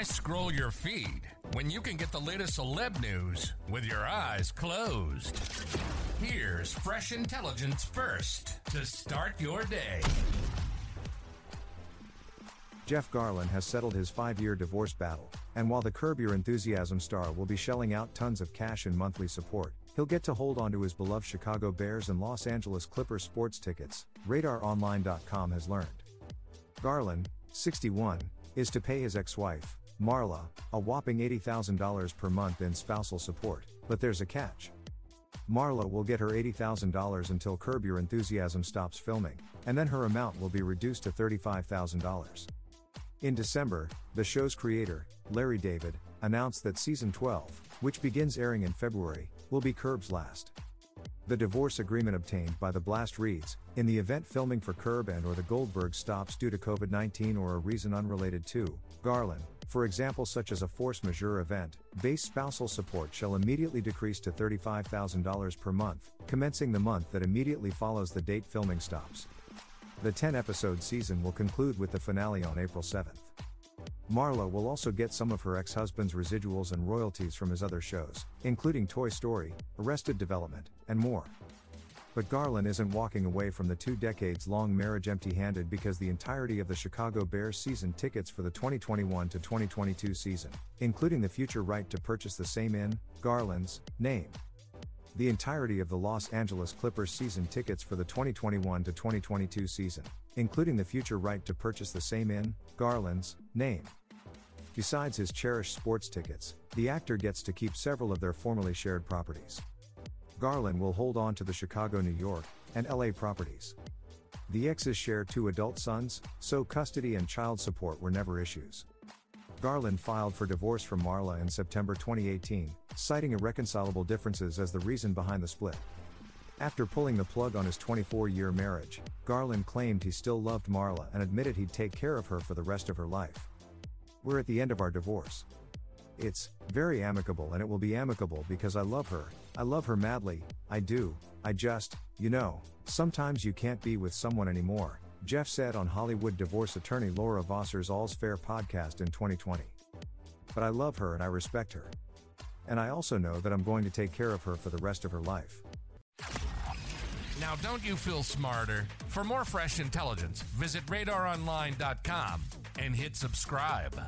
Why scroll your feed when you can get the latest celeb news with your eyes closed? Here's fresh intelligence first to start your day. Jeff Garlin has settled his five year divorce battle, and while the Curb Your Enthusiasm star will be shelling out tons of cash in monthly support, he'll get to hold on to his beloved Chicago Bears and Los Angeles Clippers sports tickets, RadarOnline.com has learned. Garlin, 61, is to pay his ex wife, Marla, a whopping $80,000 per month in spousal support, but there's a catch. Marla will get her $80,000 until Curb Your Enthusiasm stops filming, and then her amount will be reduced to $35,000. In December, the show's creator, Larry David, announced that season 12, which begins airing in February, will be Curb's last. The divorce agreement obtained by the Blast reads, in the event filming for Curb and or the Goldberg stops due to COVID-19 or a reason unrelated to Garlin, for example such as a force majeure event, base spousal support shall immediately decrease to $35,000 per month, commencing the month that immediately follows the date filming stops. The 10 episode season will conclude with the finale on April 7th. Marla will also get some of her ex husband's residuals and royalties from his other shows, including Toy Story, Arrested Development, and more. But Garlin isn't walking away from the two decades long marriage empty handed because the entirety of the Chicago Bears season tickets for the 2021 to 2022 season, including the future right to purchase the same in Garlin's name. The entirety of the Los Angeles Clippers season tickets for the 2021 to 2022 season, including the future right to purchase the same in Garlin's name. Besides his cherished sports tickets, the actor gets to keep several of their formerly shared properties. Garlin will hold on to the Chicago, New York, and LA properties. The exes share two adult sons, so custody and child support were never issues. Garlin filed for divorce from Marla in September 2018, citing irreconcilable differences as the reason behind the split. After pulling the plug on his 24 year marriage, Garlin claimed he still loved Marla and admitted he'd take care of her for the rest of her life. We're at the end of our divorce. It's very amicable and it will be amicable because I love her, I love her madly, I do, I just, you know, sometimes you can't be with someone anymore, Jeff said on Hollywood divorce attorney Laura Wasser's All's Fair podcast in 2020. But I love her and I respect her. And I also know that I'm going to take care of her for the rest of her life. Now, don't you feel smarter? For more fresh intelligence, visit radaronline.com and hit subscribe.